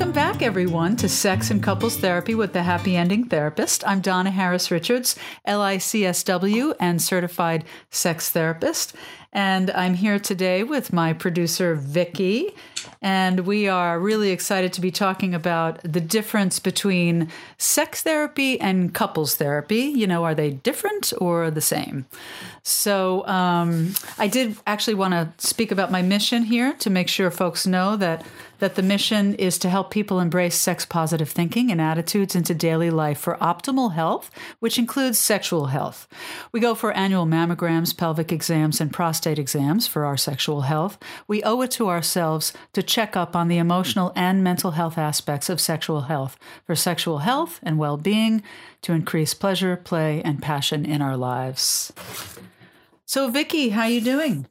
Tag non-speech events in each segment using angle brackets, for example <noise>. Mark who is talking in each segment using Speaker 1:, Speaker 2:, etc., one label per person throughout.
Speaker 1: Welcome back, everyone, to Sex and Couples Therapy with the Happy Ending Therapist. I'm Donna Harris Richards, LICSW and certified sex therapist. And I'm here today with my producer, Vicky. And we are really excited to be talking about the difference between sex therapy and couples therapy. You know, are they different or the same? So um, I did actually want to speak about my mission here to make sure folks know that that the mission is to help people embrace sex positive thinking and attitudes into daily life for optimal health, which includes sexual health. We go for annual mammograms, pelvic exams, and prostate exams for our sexual health. We owe it to ourselves to check up on the emotional and mental health aspects of sexual health for sexual health and well being to increase pleasure, play, and passion in our lives. So, Vicky, how you doing?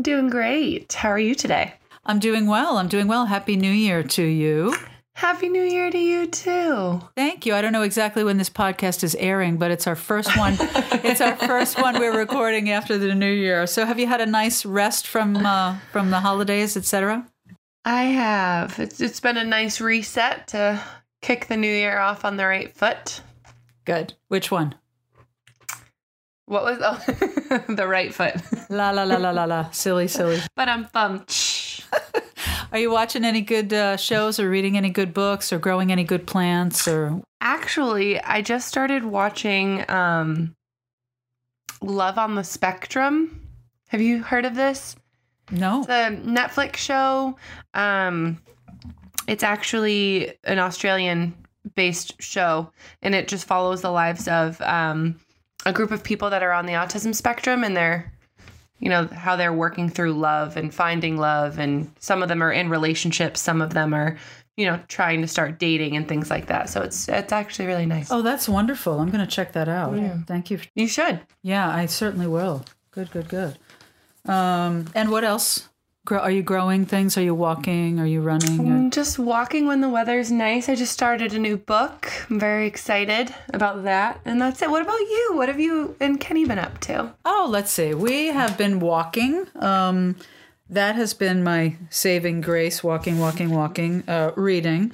Speaker 2: Doing great. How are you today?
Speaker 1: I'm doing well. I'm doing well. Happy New Year to you.
Speaker 2: Happy New Year to you too.
Speaker 1: Thank you. I don't know exactly when this podcast is airing, but it's our first one. <laughs> it's our first one we're recording after the New Year. So, have you had a nice rest from uh, from the holidays, etc.?
Speaker 2: I have. It's it's been a nice reset to kick the new year off on the right foot.
Speaker 1: Good. Which one?
Speaker 2: What was oh, <laughs> the right foot?
Speaker 1: La la la la la la. Silly, silly. <laughs>
Speaker 2: But I'm bummed. <laughs>
Speaker 1: Are you watching any good uh, shows or reading any good books or growing any good plants or?
Speaker 2: Actually, I just started watching um, Love on the Spectrum. Have you heard of this?
Speaker 1: No.
Speaker 2: It's a Netflix show. Um, it's actually an Australian based show, and it just follows the lives of um, a group of people that are on the autism spectrum and they're you know how they're working through love and finding love and some of them are in relationships some of them are you know trying to start dating and things like that so it's it's actually really nice
Speaker 1: Oh, that's wonderful. I'm going to check that out. Thank you.
Speaker 2: you should
Speaker 1: Yeah, I certainly will. Good, good, good. Um, and what else? Are you growing things? Are you walking? Are you running?
Speaker 2: I'm just walking when the weather's nice i just started a new book i'm very excited about that and that's it what about you what have you and kenny been up to
Speaker 1: Oh, let's see. We have been walking. Um, that has been my saving grace walking, walking, walking, uh, reading,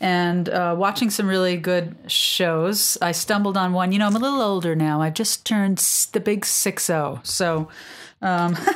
Speaker 1: and uh, watching some really good shows. I stumbled on one. You know, I'm a little older now. I've just turned the big 6 0. So. Um, <laughs>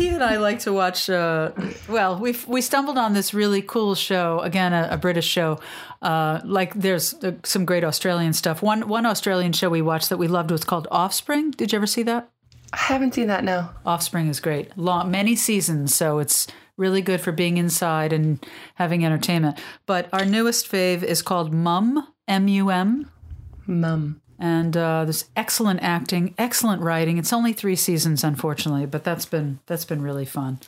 Speaker 1: he and I like to watch. Uh, well, we we stumbled on this really cool show again, a, a British show. Uh, like there's uh, some great Australian stuff. One one Australian show we watched that we loved was called Offspring. Did you ever see that?
Speaker 2: i haven't seen that no
Speaker 1: Offspring is great. Long, many seasons, so it's really good for being inside and having entertainment. But our newest fave is called Mum, M U M,
Speaker 2: mum
Speaker 1: and uh, there's excellent acting, excellent writing. It's only three seasons, unfortunately, but that's been that's been really fun.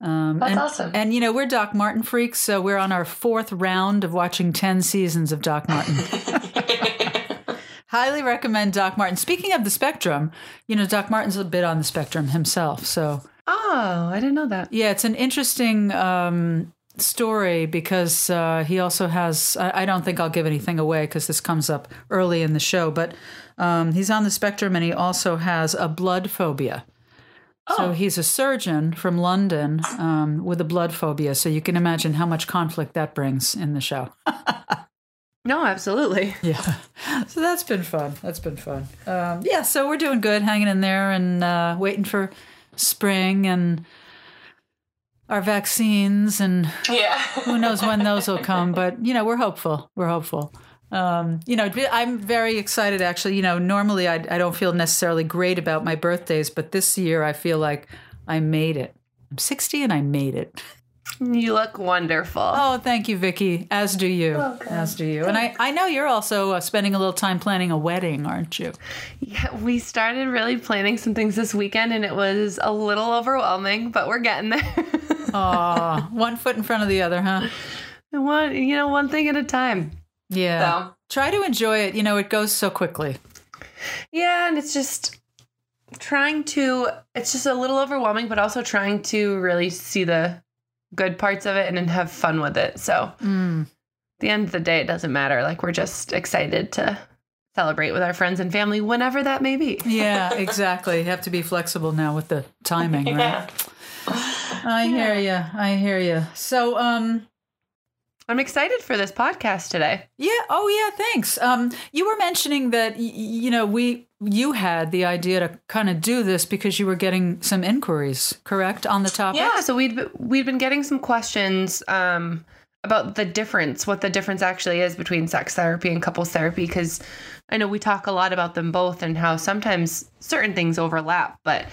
Speaker 1: Um,
Speaker 2: That's
Speaker 1: and,
Speaker 2: awesome.
Speaker 1: And you know we're Doc Martin freaks, so we're on our fourth round of watching ten seasons of Doc Martin. <laughs> <laughs> Highly recommend Doc Martin. Speaking of the spectrum, you know Doc Martin's a bit on the spectrum himself, so
Speaker 2: oh i didn't know that
Speaker 1: yeah, it's an interesting um, story because uh, he also has. I, I don't think I'll give anything away because this comes up early in the show, but um, he's on the spectrum and he also has a blood phobia. Oh. So he's a surgeon from London um, with a blood phobia. So you can imagine how much conflict that brings in the show. <laughs>
Speaker 2: no absolutely <laughs>
Speaker 1: Yeah. So that's been fun. That's been fun. Um, yeah. So we're doing good, hanging in there and uh, waiting for spring and our vaccines and
Speaker 2: yeah
Speaker 1: who knows when those will come. But, you know, we're hopeful. We're hopeful. Um, you know, I'm very excited actually. You know, normally I, I don't feel necessarily great about my birthdays, but this year I feel like I made it. I'm 60 and I made it.
Speaker 2: You look wonderful.
Speaker 1: Oh, thank you, Vicky. As do you. As do you. And I, I know you're also uh, spending a little time planning a wedding, aren't you?
Speaker 2: Yeah, we started really planning some things this weekend and it was a little overwhelming, but we're getting there. <laughs>
Speaker 1: Aw, one foot in front of the other, huh?
Speaker 2: one, you know, one thing at a time.
Speaker 1: Yeah.
Speaker 2: So.
Speaker 1: Try to enjoy it. You know, it goes so quickly.
Speaker 2: Yeah, and it's just trying to it's just a little overwhelming, but also trying to really see the good parts of it and then have fun with it. So
Speaker 1: Mm.
Speaker 2: at the end of the day it doesn't matter. Like we're just excited to celebrate with our friends and family whenever that may be. <laughs>
Speaker 1: Yeah, exactly. You have to be flexible now with the timing, right? I hear you. I hear you. So, um,
Speaker 2: I'm excited for this podcast today.
Speaker 1: Yeah. Oh, yeah. Thanks. Um, you were mentioning that y- you know we you had the idea to kind of do this because you were getting some inquiries, correct, on the topic.
Speaker 2: Yeah. So we'd we'd been getting some questions um, about the difference, what the difference actually is between sex therapy and couples therapy, because I know we talk a lot about them both and how sometimes certain things overlap, but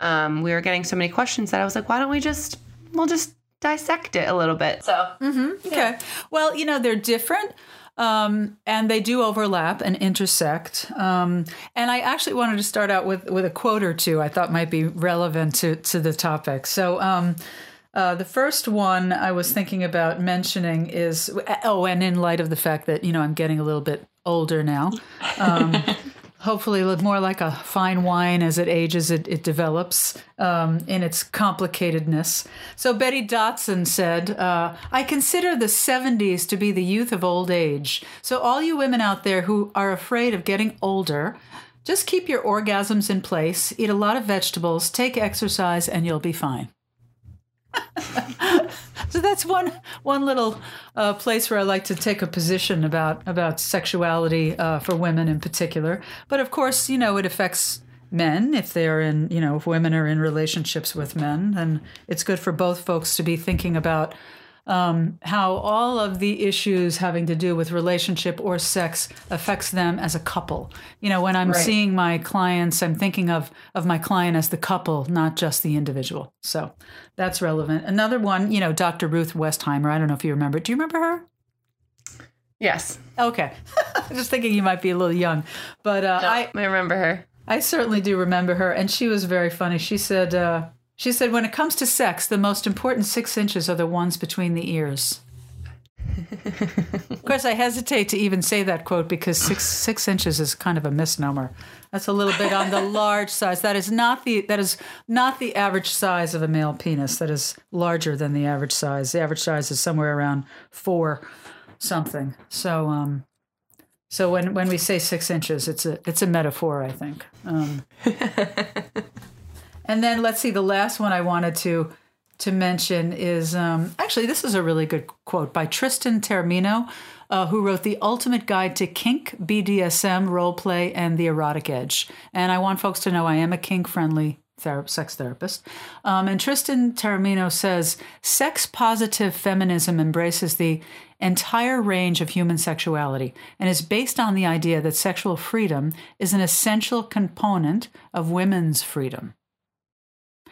Speaker 2: um, we were getting so many questions that I was like, why don't we just we'll just dissect it a little bit. So,
Speaker 1: mm-hmm. okay. Yeah. Well, you know, they're different. Um, and they do overlap and intersect. Um, and I actually wanted to start out with, with a quote or two I thought might be relevant to, to the topic. So, um, uh, the first one I was thinking about mentioning is oh, and in light of the fact that you know I'm getting a little bit older now, um, <laughs> hopefully look more like a fine wine as it ages, it, it develops um, in its complicatedness. So Betty Dodson said, uh, I consider the 70s to be the youth of old age. So all you women out there who are afraid of getting older, just keep your orgasms in place, eat a lot of vegetables, take exercise, and you'll be fine. <laughs> so that's one one little uh, place where I like to take a position about about sexuality uh, for women in particular. But of course, you know, it affects men if they're in you know if women are in relationships with men, then it's good for both folks to be thinking about um, how all of the issues having to do with relationship or sex affects them as a couple. You know, when I'm right. seeing my clients, I'm thinking of of my client as the couple, not just the individual. So that's relevant. Another one, you know, Dr. Ruth Westheimer. I don't know if you remember. Do you remember her?
Speaker 2: Yes.
Speaker 1: Okay. <laughs> just thinking you might be a little young, but uh,
Speaker 2: no, I, I remember her.
Speaker 1: I certainly do remember her, and she was very funny. She said. Uh, she said, when it comes to sex, the most important six inches are the ones between the ears. of course, I hesitate to even say that quote because six six inches is kind of a misnomer. That's a little bit on the <laughs> large size. That is not the that is not the average size of a male penis. That is larger than the average size. The average size is somewhere around four something. So um, so when when we say six inches, it's a it's a metaphor, I think. Um, <laughs> And then let's see, the last one I wanted to to mention is um, actually this is a really good quote by Tristan Taormino, uh, who wrote the Ultimate Guide to Kink, BDSM, Role Play, and the Erotic Edge. And I want folks to know I am a kink friendly Ther- sex therapist. Um, and Tristan Taormino says sex positive feminism embraces the entire range of human sexuality and is based on the idea that sexual freedom is an essential component of women's freedom.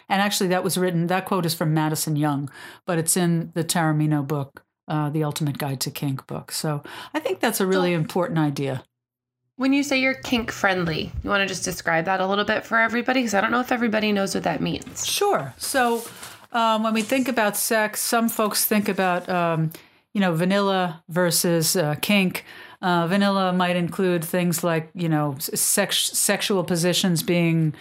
Speaker 1: And actually, that was written, that quote is from Madison Young, but it's in the Taormino book, uh, The Ultimate Guide to Kink book. So I think that's a really important idea.
Speaker 2: When you say you're kink friendly, you want to just describe that a little bit for everybody? Because I don't know if everybody knows what that means.
Speaker 1: Sure. So um, when we think about sex, some folks think about, um, you know, vanilla versus uh, kink. Uh, vanilla might include things like, you know, sex, sexual positions being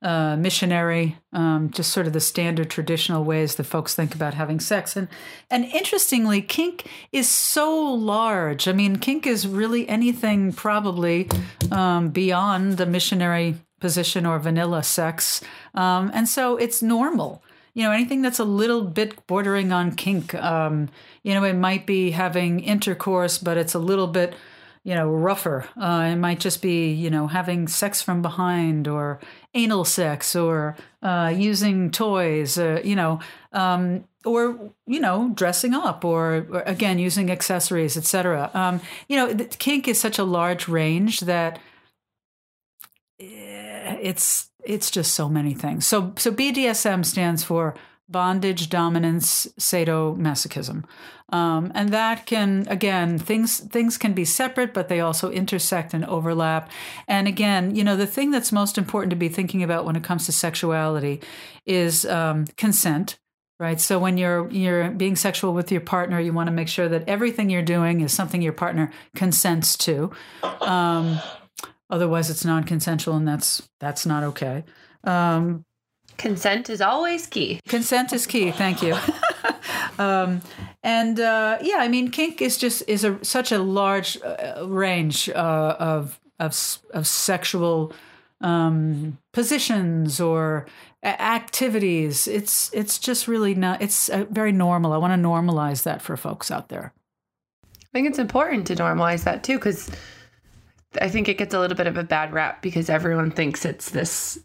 Speaker 1: uh, missionary, um, just sort of the standard traditional ways that folks think about having sex. And and interestingly, kink is so large. I mean, kink is really anything probably um, beyond the missionary position or vanilla sex, um, and so it's normal. You know, anything that's a little bit bordering on kink. Um, you know, it might be having intercourse, but it's a little bit you know, rougher. Uh, it might just be, you know, having sex from behind or anal sex or uh, using toys, uh, you know, um, or, you know, dressing up or, or again, using accessories, etc. Um, you know, kink is such a large range that eh, it's it's just so many things. So so BDSM stands for bondage, dominance, sadomasochism. Um, and that can again things things can be separate, but they also intersect and overlap. And again, you know, the thing that's most important to be thinking about when it comes to sexuality is um, consent. Right. So when you're you're being sexual with your partner, you want to make sure that everything you're doing is something your partner consents to. Um, otherwise, it's non-consensual, and that's that's not okay. Um,
Speaker 2: Consent is always key.
Speaker 1: Consent is key. Thank you. <laughs> um, and uh, yeah, I mean, kink is just is a such a large uh, range uh, of of of sexual um, positions or activities. It's it's just really not. It's uh, very normal. I want to normalize that for folks out there.
Speaker 2: I think it's important to normalize that too, because I think it gets a little bit of a bad rap because everyone thinks it's this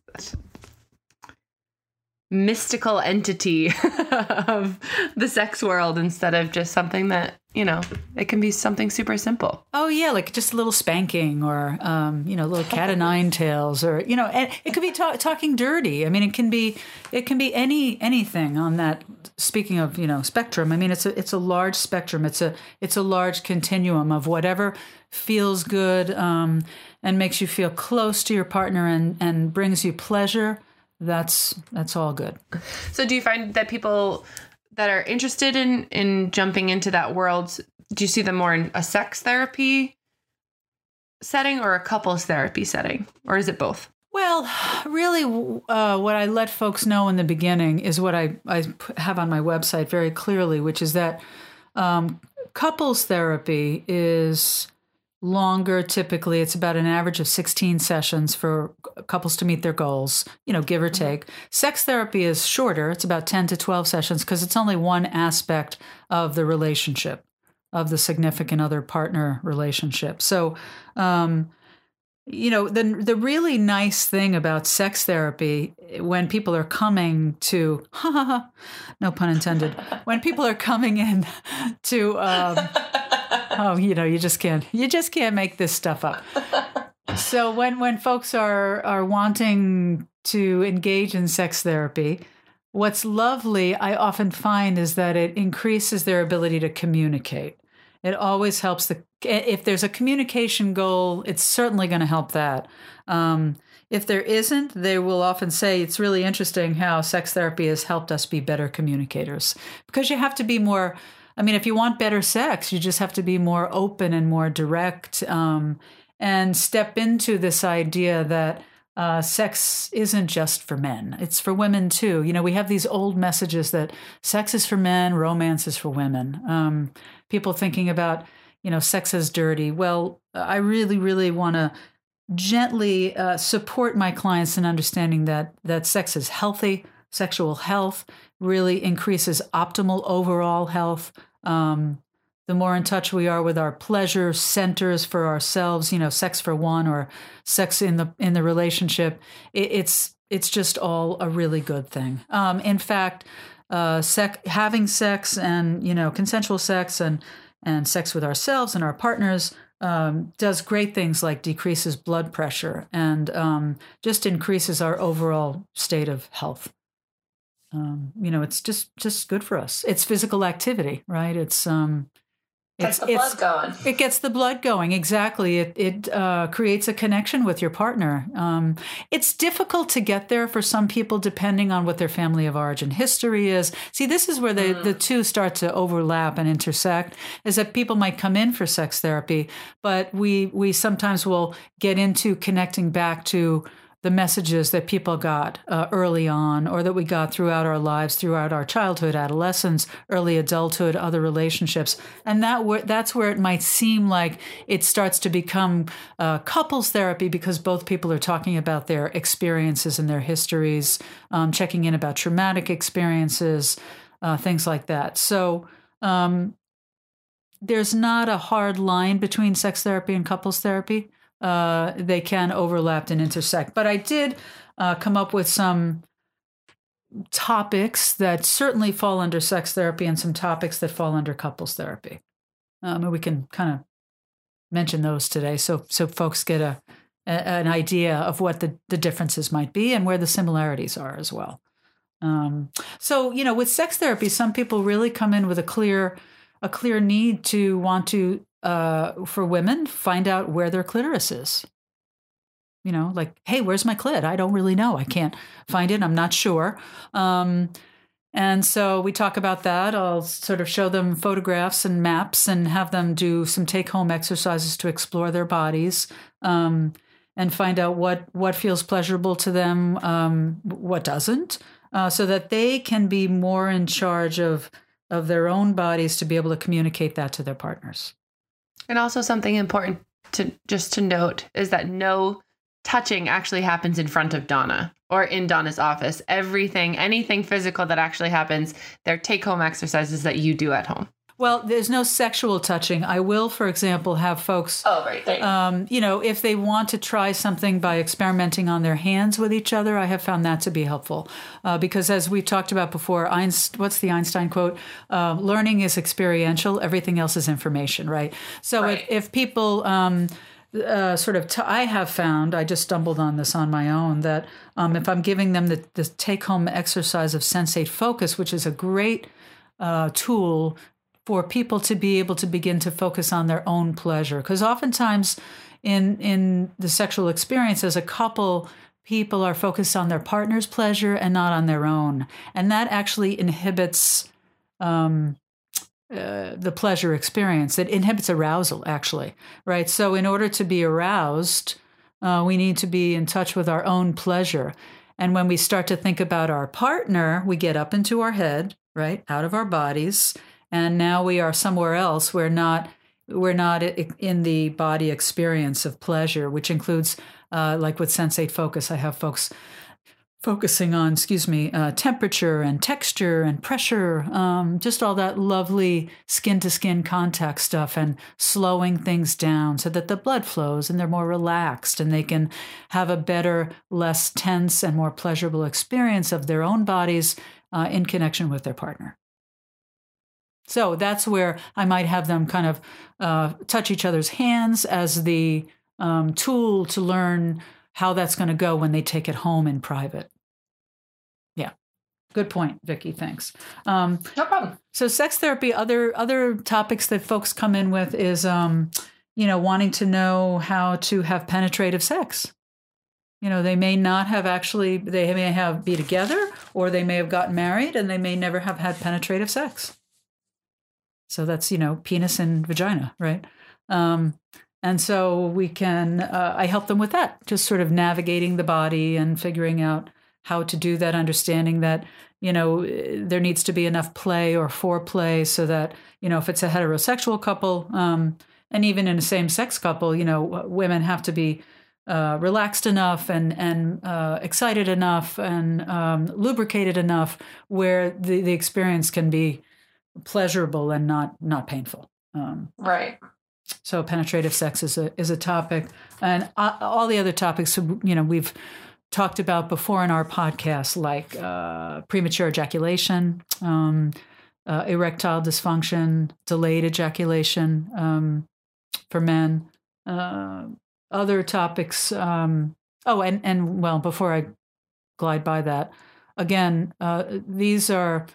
Speaker 2: mystical entity <laughs> of the sex world instead of just something that you know it can be something super simple.
Speaker 1: Oh yeah like just a little spanking or um, you know a little cat o' nine <laughs> tails or you know it could be ta- talking dirty. I mean it can be it can be any anything on that speaking of you know spectrum. I mean it's a it's a large spectrum. It's a it's a large continuum of whatever feels good um, and makes you feel close to your partner and and brings you pleasure that's that's all good.
Speaker 2: So do you find that people that are interested in in jumping into that world, do you see them more in a sex therapy setting or a couples therapy setting, or is it both?
Speaker 1: Well, really, uh, what I let folks know in the beginning is what I, I have on my website very clearly, which is that um, couples therapy is longer typically it's about an average of 16 sessions for couples to meet their goals you know give or mm-hmm. take sex therapy is shorter it's about 10 to 12 sessions because it's only one aspect of the relationship of the significant other partner relationship so um, you know the the really nice thing about sex therapy when people are coming to <laughs> no pun intended when people are coming in <laughs> to um, oh, you know, you just can't you just can't make this stuff up. so when when folks are are wanting to engage in sex therapy, what's lovely I often find is that it increases their ability to communicate. It always helps the if there's a communication goal, it's certainly going to help that. Um, if there isn't, they will often say it's really interesting how sex therapy has helped us be better communicators because you have to be more I mean, if you want better sex, you just have to be more open and more direct um, and step into this idea that uh, sex isn't just for men, it's for women too. You know, we have these old messages that sex is for men, romance is for women. Um, people thinking about, you know, sex is dirty. Well, I really, really want to gently uh, support my clients in understanding that that sex is healthy sexual health really increases optimal overall health. Um, the more in touch we are with our pleasure centers for ourselves, you know, sex for one or sex in the in the relationship, it, it's it's just all a really good thing. Um, in fact, uh, sec- having sex and you know consensual sex and and sex with ourselves and our partners um, does great things like decreases blood pressure and um, just increases our overall state of health um, you know, it's just just good for us. It's physical activity, right? It's um,
Speaker 2: gets the blood going. <laughs>
Speaker 1: It gets the blood going. Exactly. It it uh, creates a connection with your partner. Um, it's difficult to get there for some people, depending on what their family of origin history is. See, this is where the mm. the two start to overlap and intersect. Is that people might come in for sex therapy, but we we sometimes will get into connecting back to the messages that people got uh, early on or that we got throughout our lives throughout our childhood adolescence early adulthood other relationships. And that that's where it might seem like it starts to become uh, couples therapy because both people are talking about their experiences and their histories um, checking in about traumatic experiences uh, things like that. So um, there's not a hard line between sex therapy and couples therapy uh, they can overlap and intersect. But I did uh, come up with some topics that certainly fall under sex therapy and some topics that fall under couples therapy. Um, and we can kind of mention those today so so folks get a, a, an idea of what the, the differences might be and where the similarities are as well. Um, so you know, with sex therapy, some people really come in with a clear a clear need to want to uh, for women, find out where their clitoris is. You know, like, hey, where's my clit? I don't really know. I can't find it. I'm not sure. Um, and so we talk about that. I'll sort of show them photographs and maps and have them do some take home exercises to explore their bodies um, and find out what, what feels pleasurable to them, um, what doesn't, uh, so that they can be more in charge of, of their own bodies to be able to communicate that to their partners.
Speaker 2: And also something important to just to note is that no touching actually happens in front of Donna or in Donna's office. Everything, anything physical that actually happens, they're take home exercises that you do at home.
Speaker 1: Well, there's no sexual touching. I will, for example, have folks,
Speaker 2: Oh, right. You
Speaker 1: um, you know, if they want to try something by experimenting on their hands with each other, I have found that to be helpful. Uh, because as we've talked about before, Einstein, what's the Einstein quote? Uh, learning is experiential, everything else is information, right? So
Speaker 2: Right.
Speaker 1: if, if people, um, uh, sort of, t- I have found, I just stumbled on this on my own, that um, if I'm giving them the, the take home exercise of sensate focus, which is a great uh, tool for people to be able to begin to focus on their own pleasure. Because oftentimes in, in the sexual experience as a couple, people are focused on their partner's pleasure and not on their own. And that actually inhibits um, uh, the pleasure experience. It inhibits arousal, actually, right? So, in order to be aroused, uh, we need to be in touch with our own pleasure. And when we start to think about our partner, we get up into our head, right, out of our bodies, and now we are somewhere else. We're not. We're not in the body experience of pleasure, which includes, uh, like with Sensate Focus, I have folks focusing on, excuse me, uh, temperature and texture and pressure, um, just all that lovely skin to skin contact stuff, and slowing things down so that the blood flows and they're more relaxed and they can have a better, less tense, and more pleasurable experience of their own bodies uh, in connection with their partner. So that's where I might have them kind of uh, touch each other's hands as the um, tool to learn how that's going to go when they take it home in private. Yeah, good point, Vicky. Thanks. Um,
Speaker 2: no problem.
Speaker 1: so, sex therapy. Other other topics that folks come in with is, um, you know, wanting to know how to have penetrative sex. You know, they may not have actually. They may have be together, or they may have gotten married, and they may never have had penetrative sex. So that's you know, penis and vagina, right? Um, and so we can. Uh, I help them with that, just sort of navigating the body and figuring out how to do that, understanding that you know there needs to be enough play or foreplay so that you know if it's a heterosexual couple um, and even in a same-sex couple you know women have to be uh, relaxed enough and and uh, excited enough and um, lubricated enough where the, the experience can be pleasurable and not not painful um,
Speaker 2: Right.
Speaker 1: so penetrative sex is a is a topic, and uh, all the other topics you know we've talked about before in our podcast, like uh, premature ejaculation, um, uh, erectile dysfunction, delayed ejaculation um, for men, uh, other topics. Um, oh, and and well, before I glide by that, again, uh, these are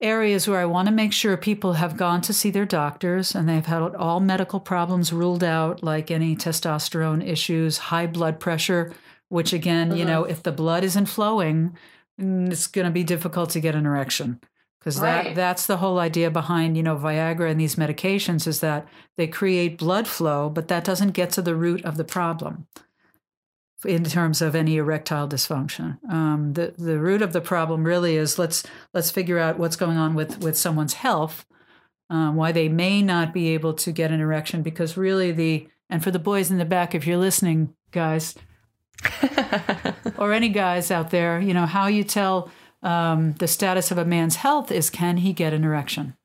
Speaker 1: areas where I want to make sure people have gone to see their doctors and they've had all medical problems ruled out, like any testosterone issues, high blood pressure, which again, you know, if the blood isn't flowing, mm, it's going to be difficult to get an erection. Because that that's the whole idea behind, you know, Viagra and these medications is that they create blood flow, but that doesn't get to the root of the problem in terms of any erectile dysfunction. Um, the the root of the problem really is let's let's figure out what's going on with with someone's health, um, why they may not be able to get an erection because really the and for the boys in the back, if you're listening, guys, <laughs> or any guys out there, you know how you tell um, the status of a man's health is can he get an erection.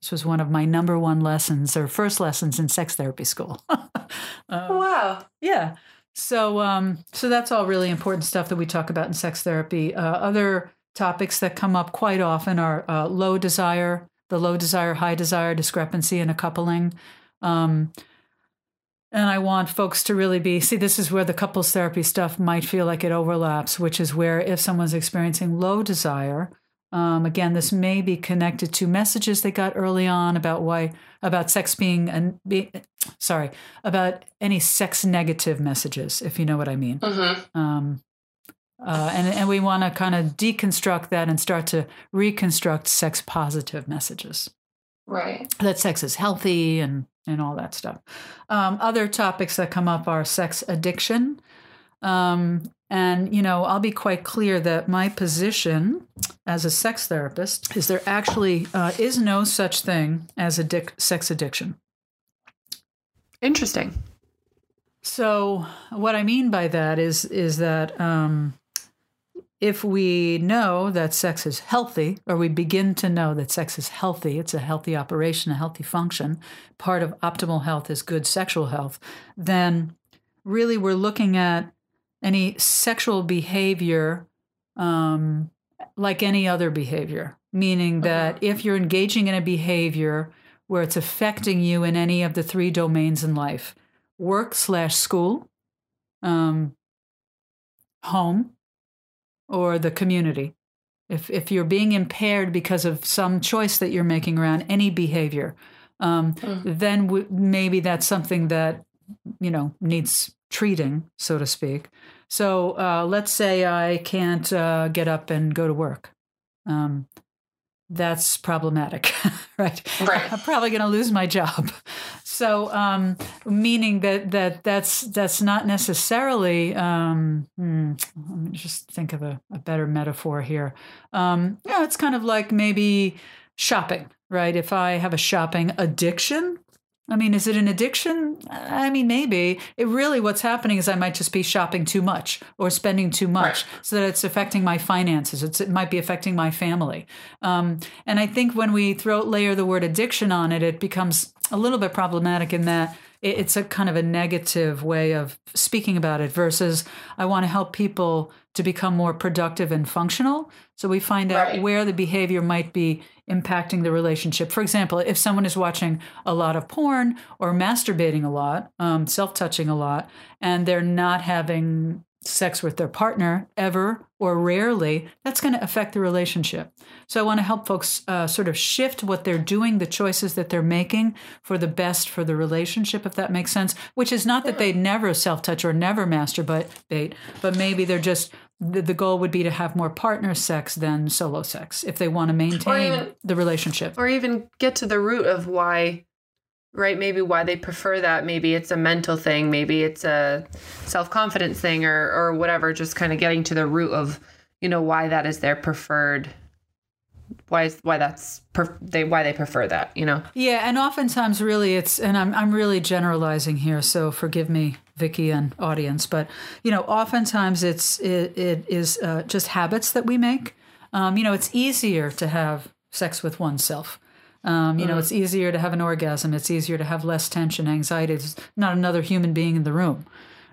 Speaker 1: This was one of my number one lessons or first lessons in sex therapy school. <laughs>
Speaker 2: wow.
Speaker 1: Yeah. So um so that's all really important stuff that we talk about in sex therapy. Uh, other topics that come up quite often are uh, low desire, the low desire high desire discrepancy in a coupling. Um and I want folks to really be see this is where the couples therapy stuff might feel like it overlaps, which is where if someone's experiencing low desire, um, again, this may be connected to messages they got early on about why about sex being and be, sorry about any sex negative messages, if you know what I mean.
Speaker 2: Mm-hmm.
Speaker 1: Um, uh, and and we want to kind of deconstruct that and start to reconstruct sex positive messages
Speaker 2: Right.
Speaker 1: that sex is healthy and and all that stuff. Um, other topics that come up are sex addiction. Um, and, you know, I'll be quite clear that my position as a sex therapist is there actually uh, is no such thing as addic- sex addiction.
Speaker 2: Interesting.
Speaker 1: So, what I mean by that is is that um, if we know that sex is healthy, or we begin to know that sex is healthy, it's a healthy operation, a healthy function, part of optimal health is good sexual health, then really we're looking at any sexual behavior um, like any other behavior, meaning that uh-huh. if you're engaging in a behavior where it's affecting you in any of the three domains in life work slash school, um, home, or the community. If, if you're being impaired because of some choice that you're making around any behavior, um, mm. then w- maybe that's something that you know needs treating, so to speak. So uh, let's say I can't uh, get up and go to work. Um, that's problematic, <laughs> right?
Speaker 2: Right.
Speaker 1: I'm probably going to lose my job. So, um, meaning that that that's that's not necessarily. Um, hmm, let me just think of a, a better metaphor here. Um, yeah, it's kind of like maybe shopping, right? If I have a shopping addiction, I mean, is it an addiction? I mean, maybe. It really, what's happening is I might just be shopping too much or spending too much right. so that it's affecting my finances. It's, it might be affecting my family. Um, and I think when we throw layer the word addiction on it, it becomes a little bit problematic in that it's a kind of a negative way of speaking about it versus I want to help people to become more productive and functional. So we find out where the behavior might be impacting the relationship. For example, if someone is watching a lot of porn or masturbating a lot, um, self touching a lot, and they're not having sex with their partner ever or rarely, that's going to affect the relationship. So I want to help folks uh, sort of shift what they're doing, the choices that they're making for the best for the relationship, if that makes sense. Which is not that they never self touch or never masturbate, but maybe they're just the, goal would be to have more partner sex than solo sex if they want to maintain even, the relationship,
Speaker 2: or even get to the root of why right? Maybe why they prefer that. Maybe it's a mental thing. Maybe it's a self-confidence thing or or whatever just kind of getting to the root of you know why that is their preferred why is why that's per, they why they prefer that you know?
Speaker 1: Yeah and oftentimes really it's and i'm i'm really generalizing here so forgive me vicky and audience but you know oftentimes it's it, it is uh, just habits that we make. Um, you know it's easier to have sex with oneself um, you mm know, it's easier to have an orgasm. It's easier to have less tension, anxiety. There's not another human being in the room.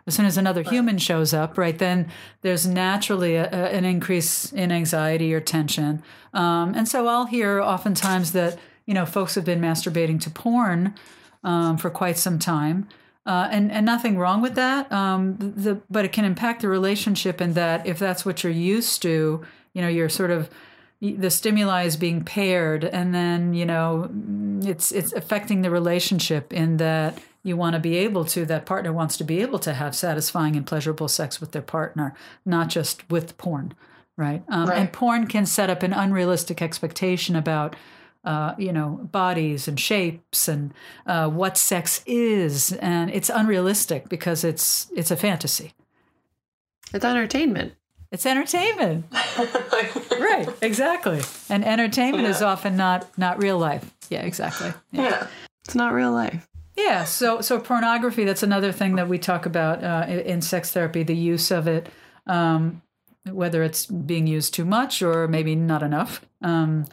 Speaker 1: As soon as another right. human shows up, right, then there's naturally a, a, an increase in anxiety or tension. Um, and so I'll hear oftentimes that, you know, folks have been masturbating to porn um, for quite some time. Uh, and and nothing wrong with that. Um, the but it can impact the relationship in that if that's what you're used to, you know, you're sort of the stimuli is being paired and then you know it's it's affecting the relationship in that you want to be able to that partner wants to be able to have satisfying and pleasurable sex with their partner not just with porn right, um, right. and porn can set up an unrealistic expectation about uh, you know bodies and shapes and uh, what sex is and it's unrealistic because it's it's a fantasy.
Speaker 2: It's entertainment
Speaker 1: it's entertainment. <laughs> right, exactly. And entertainment yeah. is often not not real life. Yeah, exactly.
Speaker 2: Yeah. yeah. It's not real life.
Speaker 1: Yeah, so so pornography that's another thing that we talk about uh, in sex therapy, the use of it um, whether it's being used too much or maybe not enough. Um,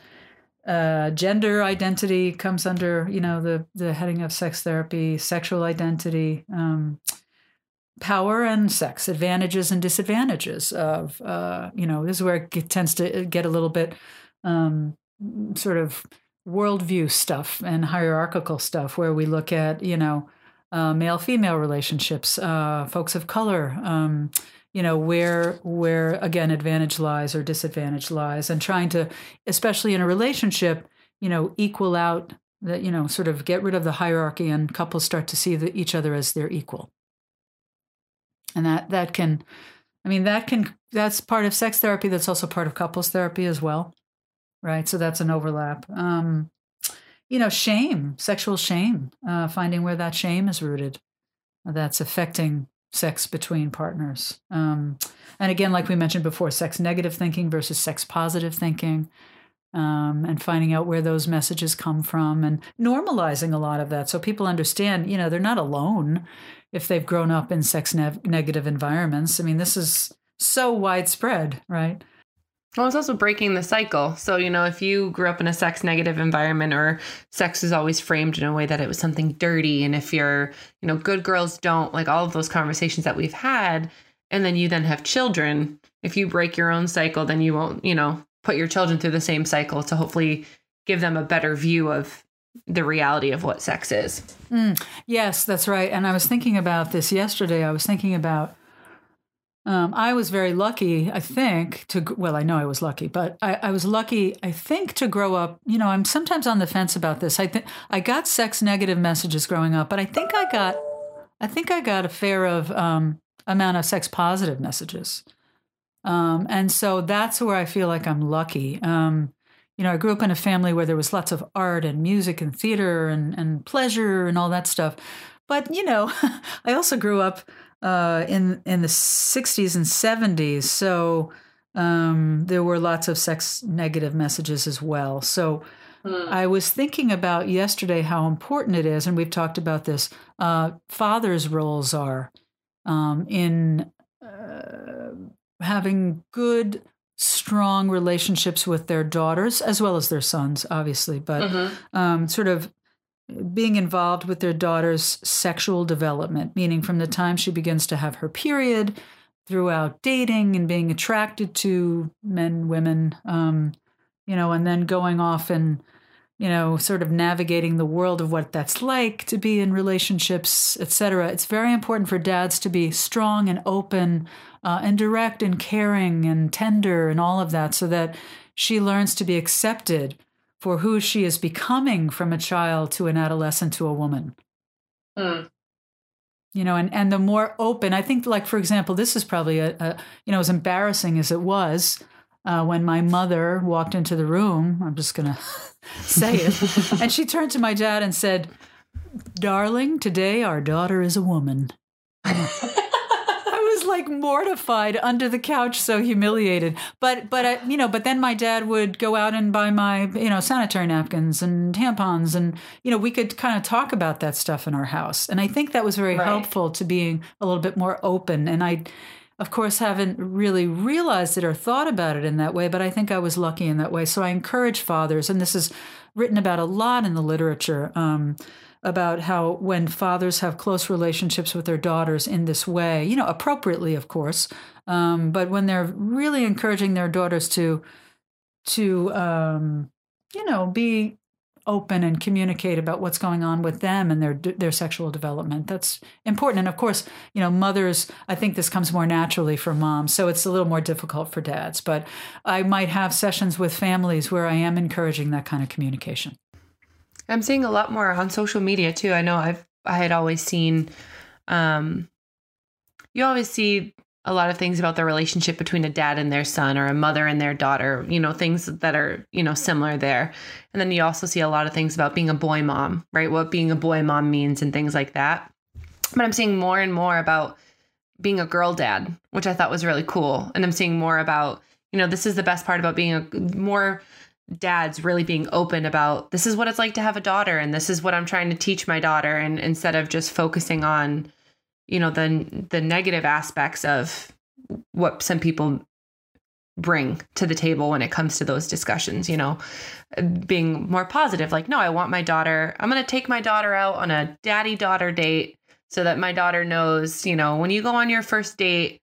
Speaker 1: uh, gender identity comes under you know the the heading of sex therapy, sexual identity, um, power and sex, advantages and disadvantages of, uh, you know, this is where it tends to get a little bit um, sort of worldview stuff and hierarchical stuff, where we look at, you know, uh, male female relationships, uh, folks of color. Um, you know where where again advantage lies or disadvantage lies and trying to especially in a relationship you know equal out that you know sort of get rid of the hierarchy and couples start to see the, each other as their equal and that that can i mean that can that's part of sex therapy that's also part of couples therapy as well right? So that's an overlap. Um you know shame sexual shame uh, finding where that shame is rooted that's affecting sex between partners. Um, and again like we mentioned before sex negative thinking versus sex positive thinking um, and finding out where those messages come from and normalizing a lot of that so people understand you know they're not alone if they've grown up in sex ne- negative environments. I mean, this is so widespread, right?
Speaker 2: Well, it's also breaking the cycle. So, you know, if you grew up in a sex negative environment or sex is always framed in a way that it was something dirty, and if you're, you know, good girls don't, like all of those conversations that we've had, and then you then have children, if you break your own cycle, then you won't, you know, put your children through the same cycle to hopefully give them a better view of the reality of what sex is.
Speaker 1: Mm, yes, that's right. And I was thinking about this yesterday. I was thinking about um, I was very lucky, I think, to, well, I know I was lucky, but I, I, was lucky, I think, to grow up. You know, I'm sometimes on the fence about this. I think I got sex negative messages growing up, but I think I got, I think I got a fair of um, amount of sex positive messages. Um, and so that's where I feel like I'm lucky. Um, you know, I grew up in a family where there was lots of art and music and theater and, and pleasure and all that stuff. But, you know, <laughs> I also grew up uh, in in the 60s and 70s. So um, there were lots of sex negative messages as well. So hmm. I was thinking about yesterday how important it is, and we've talked about this. Uh, fathers' roles are um, in having good, strong relationships with their daughters as well as their sons, obviously, but mm-hmm. um, sort of being involved with their daughter's sexual development, meaning from the time she begins to have her period throughout dating and being attracted to men, women, um, you know, and then going off and, you know, sort of navigating the world of what that's like to be in relationships, etc. It's very important for dads to be strong and open uh, and direct and caring and tender and all of that so that she learns to be accepted for who she is becoming from a child to an adolescent to a woman. Mm. You know, and, and the more open, I think, like, for example, this is probably a, a you know, as embarrassing as it was uh, when my mother walked into the room. I'm just going <laughs> to say it. <laughs> and she turned to my dad and said, Darling, today our daughter is a woman I was like mortified under the couch, so humiliated. But but I, you know, but then my dad would go out and buy my you know sanitary napkins and tampons, and you know we could kind of talk about that stuff in our house. And I think that was very right. helpful to being a little bit more open. And I, of course, haven't really realized it or thought about it in that way, but I think I was lucky in that way. So I encourage fathers, and this is written about a lot in the literature. Um, about how when fathers have close relationships with their daughters in this way, you know, appropriately, of course, um, but when they're really encouraging their daughters to, to, um, you know, be open and communicate about what's going on with them and their their sexual development. That's important. And of course, you know, mothers. I think this comes more naturally for moms, so it's a little more difficult for dads. But I might have sessions with families where I am encouraging that kind of communication.
Speaker 2: I'm seeing a lot more on social media too. I know I've I had always seen um you always see a lot of things about the relationship between a dad and their son or a mother and their daughter, you know, things that are, you know, similar there. And then you also see a lot of things about being a boy mom, right? What being a boy mom means and things like that. But I'm seeing more and more about being a girl dad, which I thought was really cool. And I'm seeing more about, you know, this is the best part about being a more dads really being open about this is what it's like to have a daughter and this is what I'm trying to teach my daughter and instead of just focusing on you know the the negative aspects of what some people bring to the table when it comes to those discussions you know being more positive like no I want my daughter I'm going to take my daughter out on a daddy daughter date so that my daughter knows you know when you go on your first date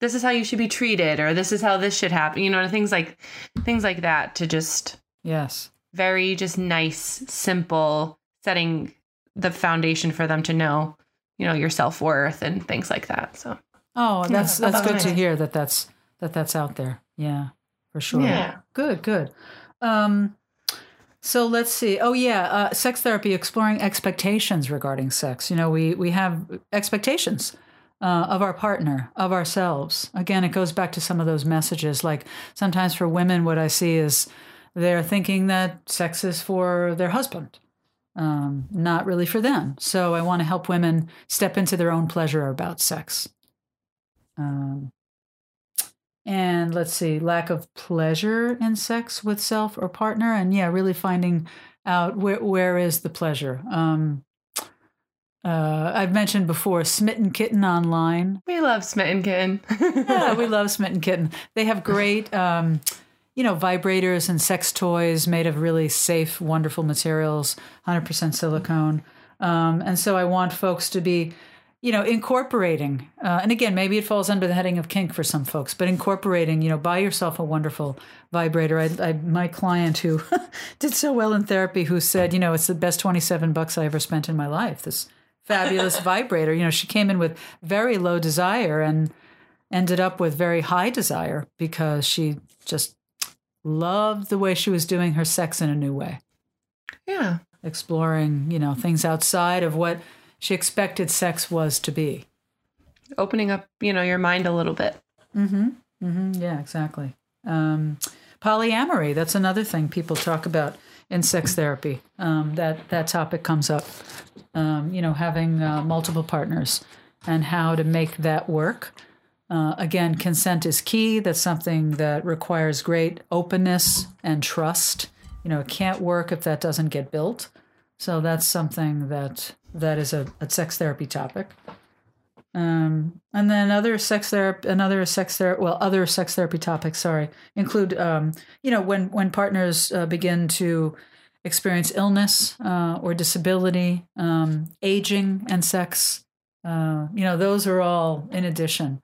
Speaker 2: this is how you should be treated or this is how this should happen you know things like things like that to just
Speaker 1: yes.
Speaker 2: very just nice simple setting the foundation for them to know you know your self-worth and things like that so
Speaker 1: oh that's yeah, that's good to hear that that's that that's out there yeah for sure
Speaker 2: yeah
Speaker 1: good good um so let's see. Oh yeah, uh, sex therapy exploring expectations regarding sex. You know, we we have expectations uh, of our partner, of ourselves. Again, it goes back to some of those messages. Like sometimes for women, what I see is they're thinking that sex is for their husband, um, not really for them. So I want to help women step into their own pleasure about sex. Um, and let's see, lack of pleasure in sex with self or partner. And yeah, really finding out where, where is the pleasure. Um, uh, I've mentioned before, Smitten Kitten online.
Speaker 2: We love Smitten Kitten.
Speaker 1: yeah, we <laughs> love Smitten Kitten. They have great, um, you know, vibrators and sex toys made of really safe, wonderful materials, 100% silicone. Um, and so I want folks to be, you know, incorporating, uh, and again, maybe it falls under the heading of kink for some folks, but incorporating, you know, buy yourself a wonderful vibrator. I, I my client who <laughs> did so well in therapy, who said, you know, it's the best 27 bucks I ever spent in my life. This fabulous <laughs> vibrator. You know, she came in with very low desire and ended up with very high desire because she just loved the way she was doing her sex in a new way.
Speaker 2: Yeah.
Speaker 1: Exploring, you know, things outside of what she expected sex was to be.
Speaker 2: Opening up, you know, your mind a little bit.
Speaker 1: Mm-hmm. Mm-hmm. Yeah, exactly. Um, polyamory, that's another thing people talk about in sex therapy. Um, that that topic comes up. Um, you know, having uh, multiple partners and how to make that work. Uh, again, consent is key. That's something that requires great openness and trust. You know, it can't work if that doesn't get built. So that's something that that is a, a sex therapy topic. Um, and then other sex therapy, another sex therapy, well, other sex therapy topics, sorry, include, um, you know, when, when partners uh, begin to experience illness uh, or disability, um, aging and sex, uh, you know, those are all in addition.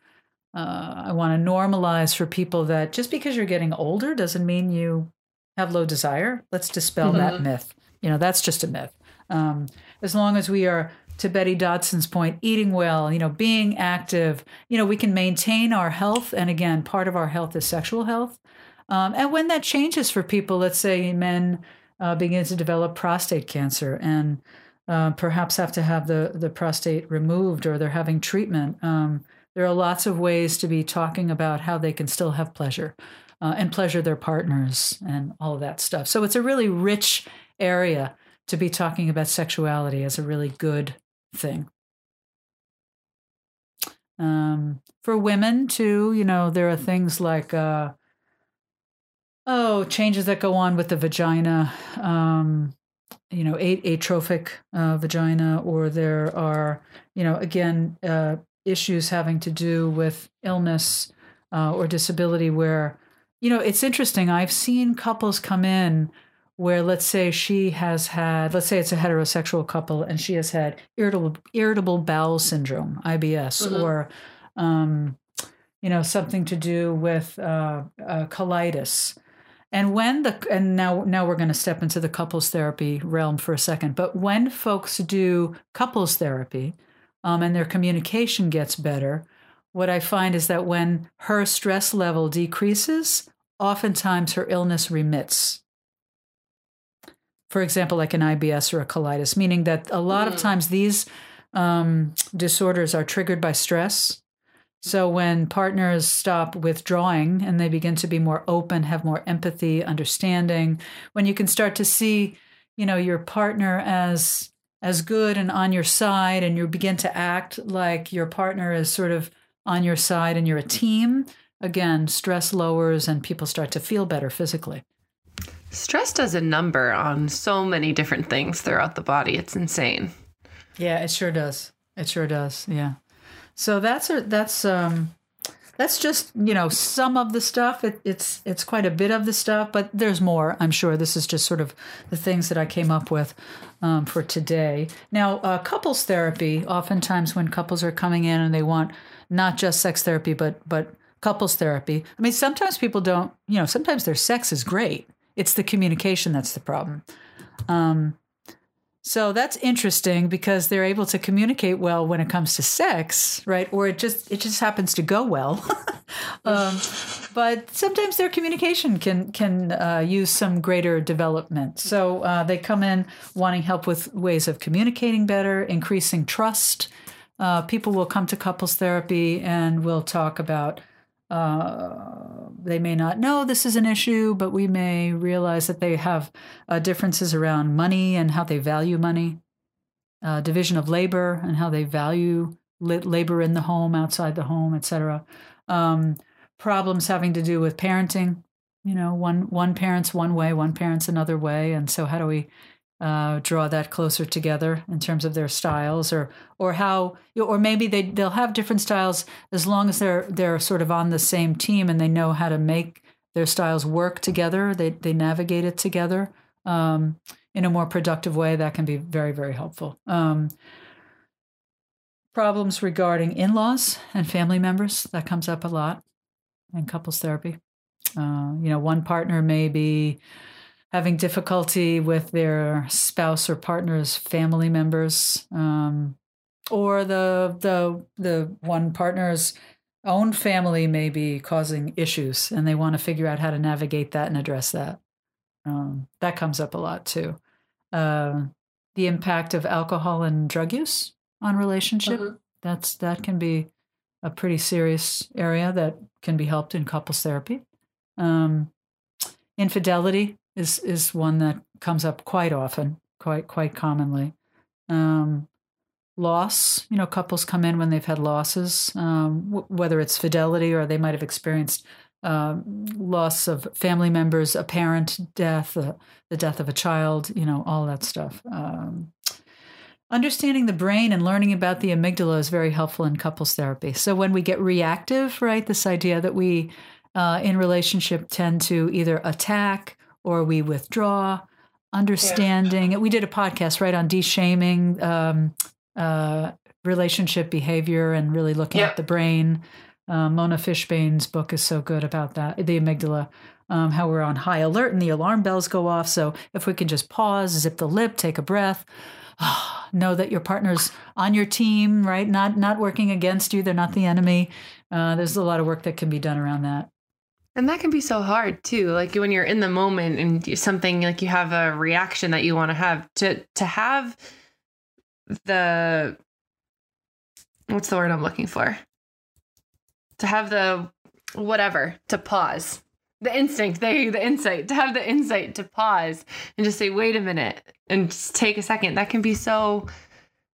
Speaker 1: Uh, I want to normalize for people that just because you're getting older doesn't mean you have low desire. Let's dispel mm-hmm. that myth. You know, that's just a myth. Um, as long as we are to Betty Dodson's point, eating well, you know, being active, you know, we can maintain our health. And again, part of our health is sexual health. Um, and when that changes for people, let's say men uh, begin to develop prostate cancer and uh, perhaps have to have the, the prostate removed or they're having treatment, um, there are lots of ways to be talking about how they can still have pleasure uh, and pleasure their partners and all of that stuff. So it's a really rich area to be talking about sexuality as a really good thing. Um, for women too, you know, there are things like uh, oh, changes that go on with the vagina, um, you know, atrophic uh, vagina, or there are, you know, again, uh, issues having to do with illness uh, or disability where, you know, it's interesting. I've seen couples come in where let's say she has had let's say it's a heterosexual couple and she has had irritable irritable bowel syndrome IBS mm-hmm. or um, you know something to do with uh, uh, colitis and when the and now now we're going to step into the couples therapy realm for a second but when folks do couples therapy um, and their communication gets better what i find is that when her stress level decreases oftentimes her illness remits for example, like an IBS or a colitis, meaning that a lot mm. of times these um, disorders are triggered by stress. So when partners stop withdrawing and they begin to be more open, have more empathy, understanding, when you can start to see, you know, your partner as as good and on your side and you begin to act like your partner is sort of on your side and you're a team, again, stress lowers and people start to feel better physically.
Speaker 2: Stress does a number on so many different things throughout the body. It's insane.
Speaker 1: Yeah, it sure does. It sure does. Yeah. So that's a, that's um that's just you know some of the stuff. It, it's it's quite a bit of the stuff, but there's more. I'm sure this is just sort of the things that I came up with um, for today. Now, uh, couples therapy. Oftentimes, when couples are coming in and they want not just sex therapy, but but couples therapy. I mean, sometimes people don't. You know, sometimes their sex is great it's the communication that's the problem. Um, so that's interesting because they're able to communicate well when it comes to sex, right? Or it just it just happens to go well. <laughs> um, but sometimes their communication can can uh, use some greater development. So uh, they come in wanting help with ways of communicating better, increasing trust. Uh, people will come to couples therapy and we'll talk about uh, they may not know this is an issue, but we may realize that they have uh, differences around money and how they value money, uh, division of labor and how they value labor in the home, outside the home, etc. Um, problems having to do with parenting. You know, one one parent's one way, one parent's another way, and so how do we uh, draw that closer together in terms of their styles, or or how, or maybe they they'll have different styles as long as they're they're sort of on the same team and they know how to make their styles work together. They they navigate it together um, in a more productive way. That can be very very helpful. Um, problems regarding in-laws and family members that comes up a lot in couples therapy. Uh, you know, one partner may be having difficulty with their spouse or partner's family members, um, or the the the one partner's own family may be causing issues, and they want to figure out how to navigate that and address that. Um, that comes up a lot too. Uh, the impact of alcohol and drug use on relationship. Mm-hmm. That's that can be a pretty serious area that can be helped in couples therapy. Um, infidelity is is one that comes up quite often, quite quite commonly. Um, loss, you know, couples come in when they've had losses, um, w- whether it's fidelity or they might have experienced uh, loss of family members, a parent death, uh, the death of a child, you know, all that stuff. Um, understanding the brain and learning about the amygdala is very helpful in couples therapy. So when we get reactive, right, this idea that we uh, in relationship tend to either attack or we withdraw, understanding. Yeah. We did a podcast right on de-shaming um, uh, relationship behavior and really looking at the brain. Uh, Mona Fishbane's book is so good about that, the amygdala. Um, how we're on high alert and the alarm bells go off. So if we can just pause, zip the lip, take a breath, oh, <sighs> know that your partner's on your team, right? Not not working against you. They're not the enemy. Uh, there's a lot of work that can be done around that.
Speaker 2: And that can be so hard too. Like when you're in the moment and something like you have a reaction that you want to have to to have the what's the word I'm looking for? To have the whatever to pause. The instinct, they the insight, to have the insight to pause and just say, wait a minute, and just take a second. That can be so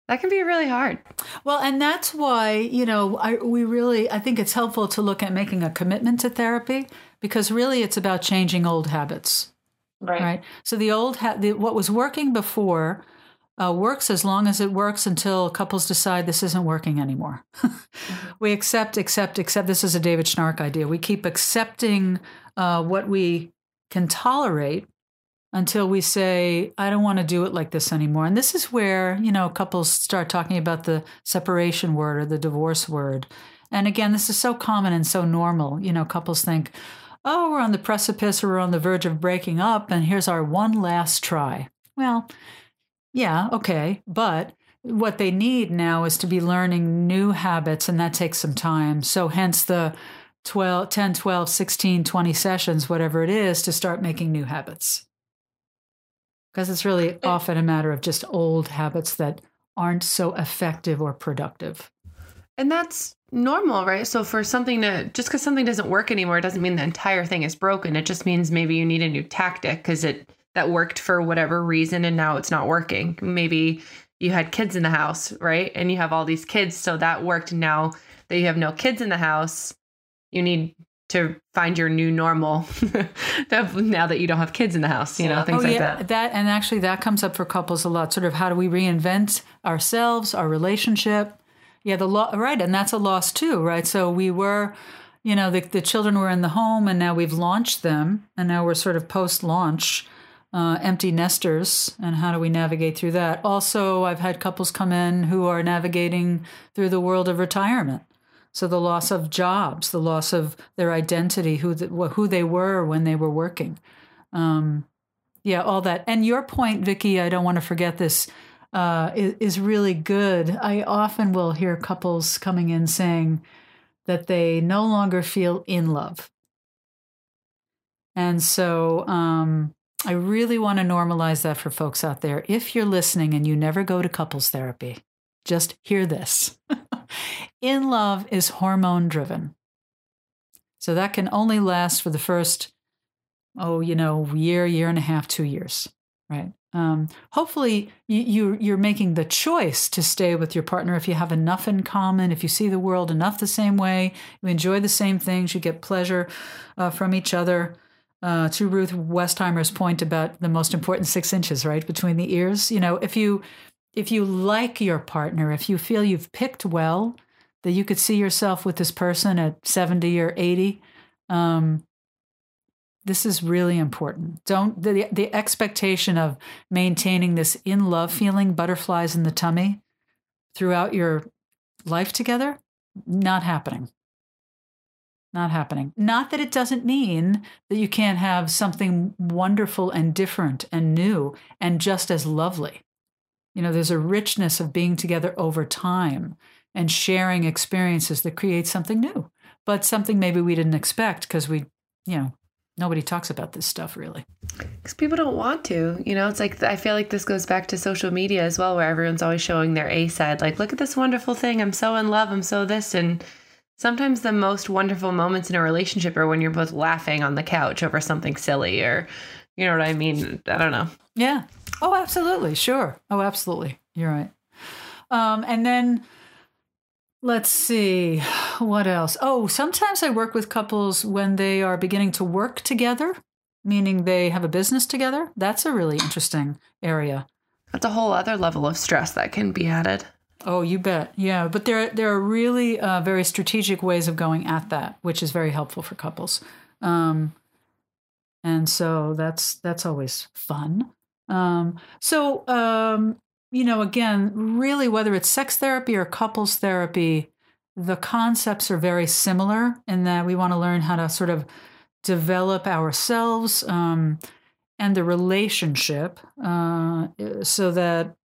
Speaker 2: that can be really hard.
Speaker 1: Well, and that's why, you know, I, we really, I think it's helpful to look at making a commitment to therapy because really it's about changing old habits.
Speaker 2: Right.
Speaker 1: Right. So the old, ha- the, what was working before uh, works as long as it works until couples decide this isn't working anymore. mm-hmm. <laughs> We accept, accept, accept. This is a David Schnarch idea. We keep accepting uh, what we can tolerate until we say, I don't want to do it like this anymore. And this is where, you know, couples start talking about the separation word or the divorce word. And again, this is so common and so normal. You know, couples think, oh, we're on the precipice or we're on the verge of breaking up, and here's our one last try. Well, yeah, okay. But what they need now is to be learning new habits, and that takes some time. So, hence the 12, 10, 12, 16, 20 sessions, whatever it is, to start making new habits because it's really often a matter of just old habits that aren't so effective or productive.
Speaker 2: And that's normal, right? So for something to just because something doesn't work anymore doesn't mean the entire thing is broken. It just means maybe you need a new tactic because it that worked for whatever reason and now it's not working. Maybe you had kids in the house, right? And you have all these kids, so that worked. Now that you have no kids in the house, you need to find your new normal <laughs> now that you don't have kids in the house, you know, things oh, like yeah. that.
Speaker 1: That and actually that comes up for couples a lot. Sort of how do we reinvent ourselves, our relationship? Yeah, the law right, and that's a loss too, right? So we were, you know, the the children were in the home, and now we've launched them, and now we're sort of post launch. Uh, empty nesters and how do we navigate through that also i've had couples come in who are navigating through the world of retirement so the loss of jobs, the loss of their identity, who the, who they were when they were working, um, yeah, all that. And your point, Vicki, I don't want to forget this, uh, is, is really good. I often will hear couples coming in saying that they no longer feel in love, and so um, I really want to normalize that for folks out there. If you're listening and you never go to couples therapy, just hear this. <laughs> in love is hormone driven. So that can only last for the first, oh, you know, year, year and a half, two years, right? Um, hopefully, you, you, are making the choice to stay with your partner if you have enough in common, if you see the world enough the same way, you enjoy the same things, you get pleasure uh, from each other. uh, to Ruth Westheimer's point about the most important six inches, right between the ears. You know, if you if you like your partner, if you feel you've picked well, that you could see yourself with this person at seventy or eighty, um, this is really important. Don't the the expectation of maintaining this in love feeling, butterflies in the tummy, throughout your life together, not happening. Not happening. Not that it doesn't mean that you can't have something wonderful and different and new and just as lovely. You know, there's a richness of being together over time and sharing experiences that create something new, but something maybe we didn't expect because we, you know, nobody talks about this stuff really.
Speaker 2: Because people don't want to you know? It's like i feel like this goes back to social media as well where everyone's always showing their a side like look at this wonderful thing i'm so in love i'm so this and sometimes the most wonderful moments in a relationship are when you're both laughing on the couch over something silly or you know what i mean? I don't know.
Speaker 1: Yeah oh absolutely sure oh absolutely you're right um, and then Let's see. <sighs> What else? Oh, sometimes I work with couples when they are beginning to work together, meaning they have a business together. That's a really interesting area.
Speaker 2: That's a whole other level of stress that can be added.
Speaker 1: Oh, you bet. Yeah, but there there are really uh, very strategic ways of going at that, which is very helpful for couples. Um, and so that's that's always fun. Um, so um, you know, again, really, whether it's sex therapy or couples therapy, the concepts are very similar in that we want to learn how to sort of develop ourselves um, and the relationship uh, so that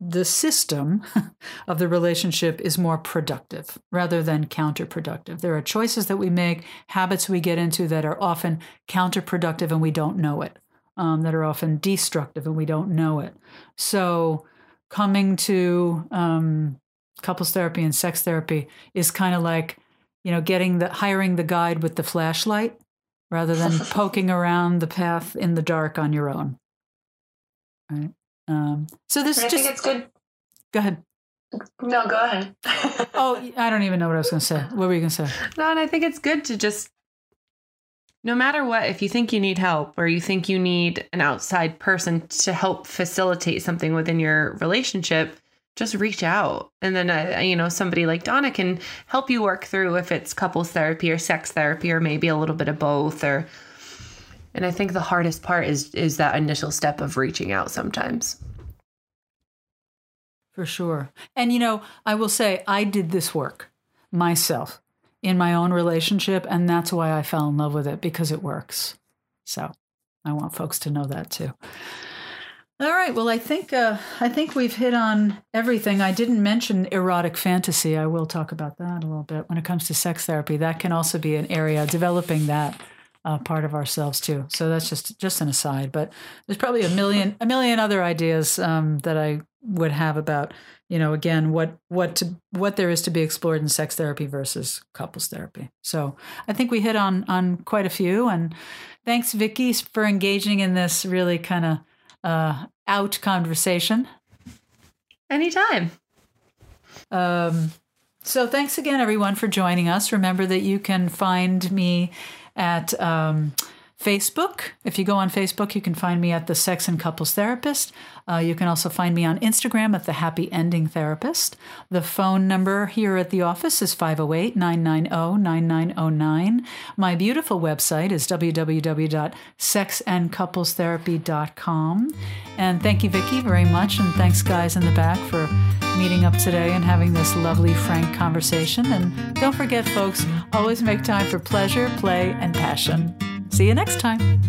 Speaker 1: the system <laughs> of the relationship is more productive rather than counterproductive. There are choices that we make, habits we get into that are often counterproductive and we don't know it, um, that are often destructive and we don't know it. So, coming to um, couples therapy and sex therapy is kind of like, you know, getting the hiring the guide with the flashlight rather than <laughs> poking around the path in the dark on your own. Right. Um, so this
Speaker 3: I
Speaker 1: just.
Speaker 3: think it's good.
Speaker 1: Go ahead.
Speaker 3: No, go ahead.
Speaker 1: oh, I don't even know what I was going to say. <laughs> What were you going to say?
Speaker 2: No, and I think it's good to just no matter what, if you think you need help or you think you need an outside person to help facilitate something within your relationship, just reach out. And then, uh, you know, somebody like Donna can help you work through if it's couples therapy or sex therapy or maybe a little bit of both. Or, and I think the hardest part is is that initial step of reaching out sometimes.
Speaker 1: For sure. And, you know, I will say I did this work myself in my own relationship. And that's why I fell in love with it because it works. So I want folks to know that too. All right. Well, I think uh, I think we've hit on everything. I didn't mention erotic fantasy. I will talk about that a little bit when it comes to sex therapy. That can also be an area developing that uh, part of ourselves too. So that's just just an aside. But there's probably a million a million other ideas um, that I would have about you know again what what to what there is to be explored in sex therapy versus couples therapy. So i think we hit on on quite a few and thanks vicki for engaging in this really kind of uh, out conversation.
Speaker 2: Anytime.
Speaker 1: Um, so thanks again everyone for joining us. Remember that you can find me at um, Facebook. If you go on Facebook, you can find me at the Sex and Couples Therapist. Uh, you can also find me on Instagram at the Happy Ending Therapist. The phone number here at the office is 508 990 9909. My beautiful website is www.sexandcouplestherapy.com. And thank you, Vicki, very much. And thanks, guys in the back, for meeting up today and having this lovely, frank conversation. And don't forget, folks, always make time for pleasure, play, and passion. See you next time.